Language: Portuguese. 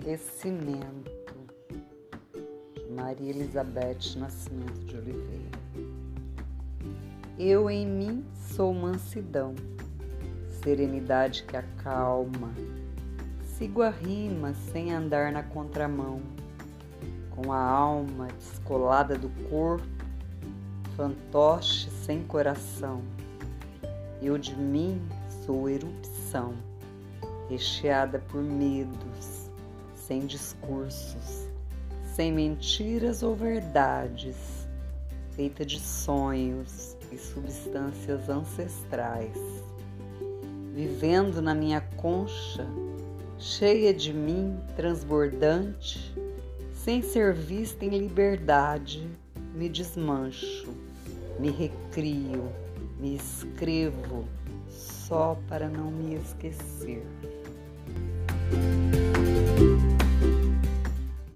Esquecimento. Maria Elizabeth Nascimento de Oliveira. Eu em mim sou mansidão, serenidade que acalma. Sigo a rima sem andar na contramão, com a alma descolada do corpo, fantoche sem coração. Eu de mim sou erupção, recheada por medos, sem discursos, sem mentiras ou verdades, feita de sonhos e substâncias ancestrais, vivendo na minha concha, cheia de mim, transbordante, sem ser vista em liberdade, me desmancho, me recrio, me escrevo só para não me esquecer.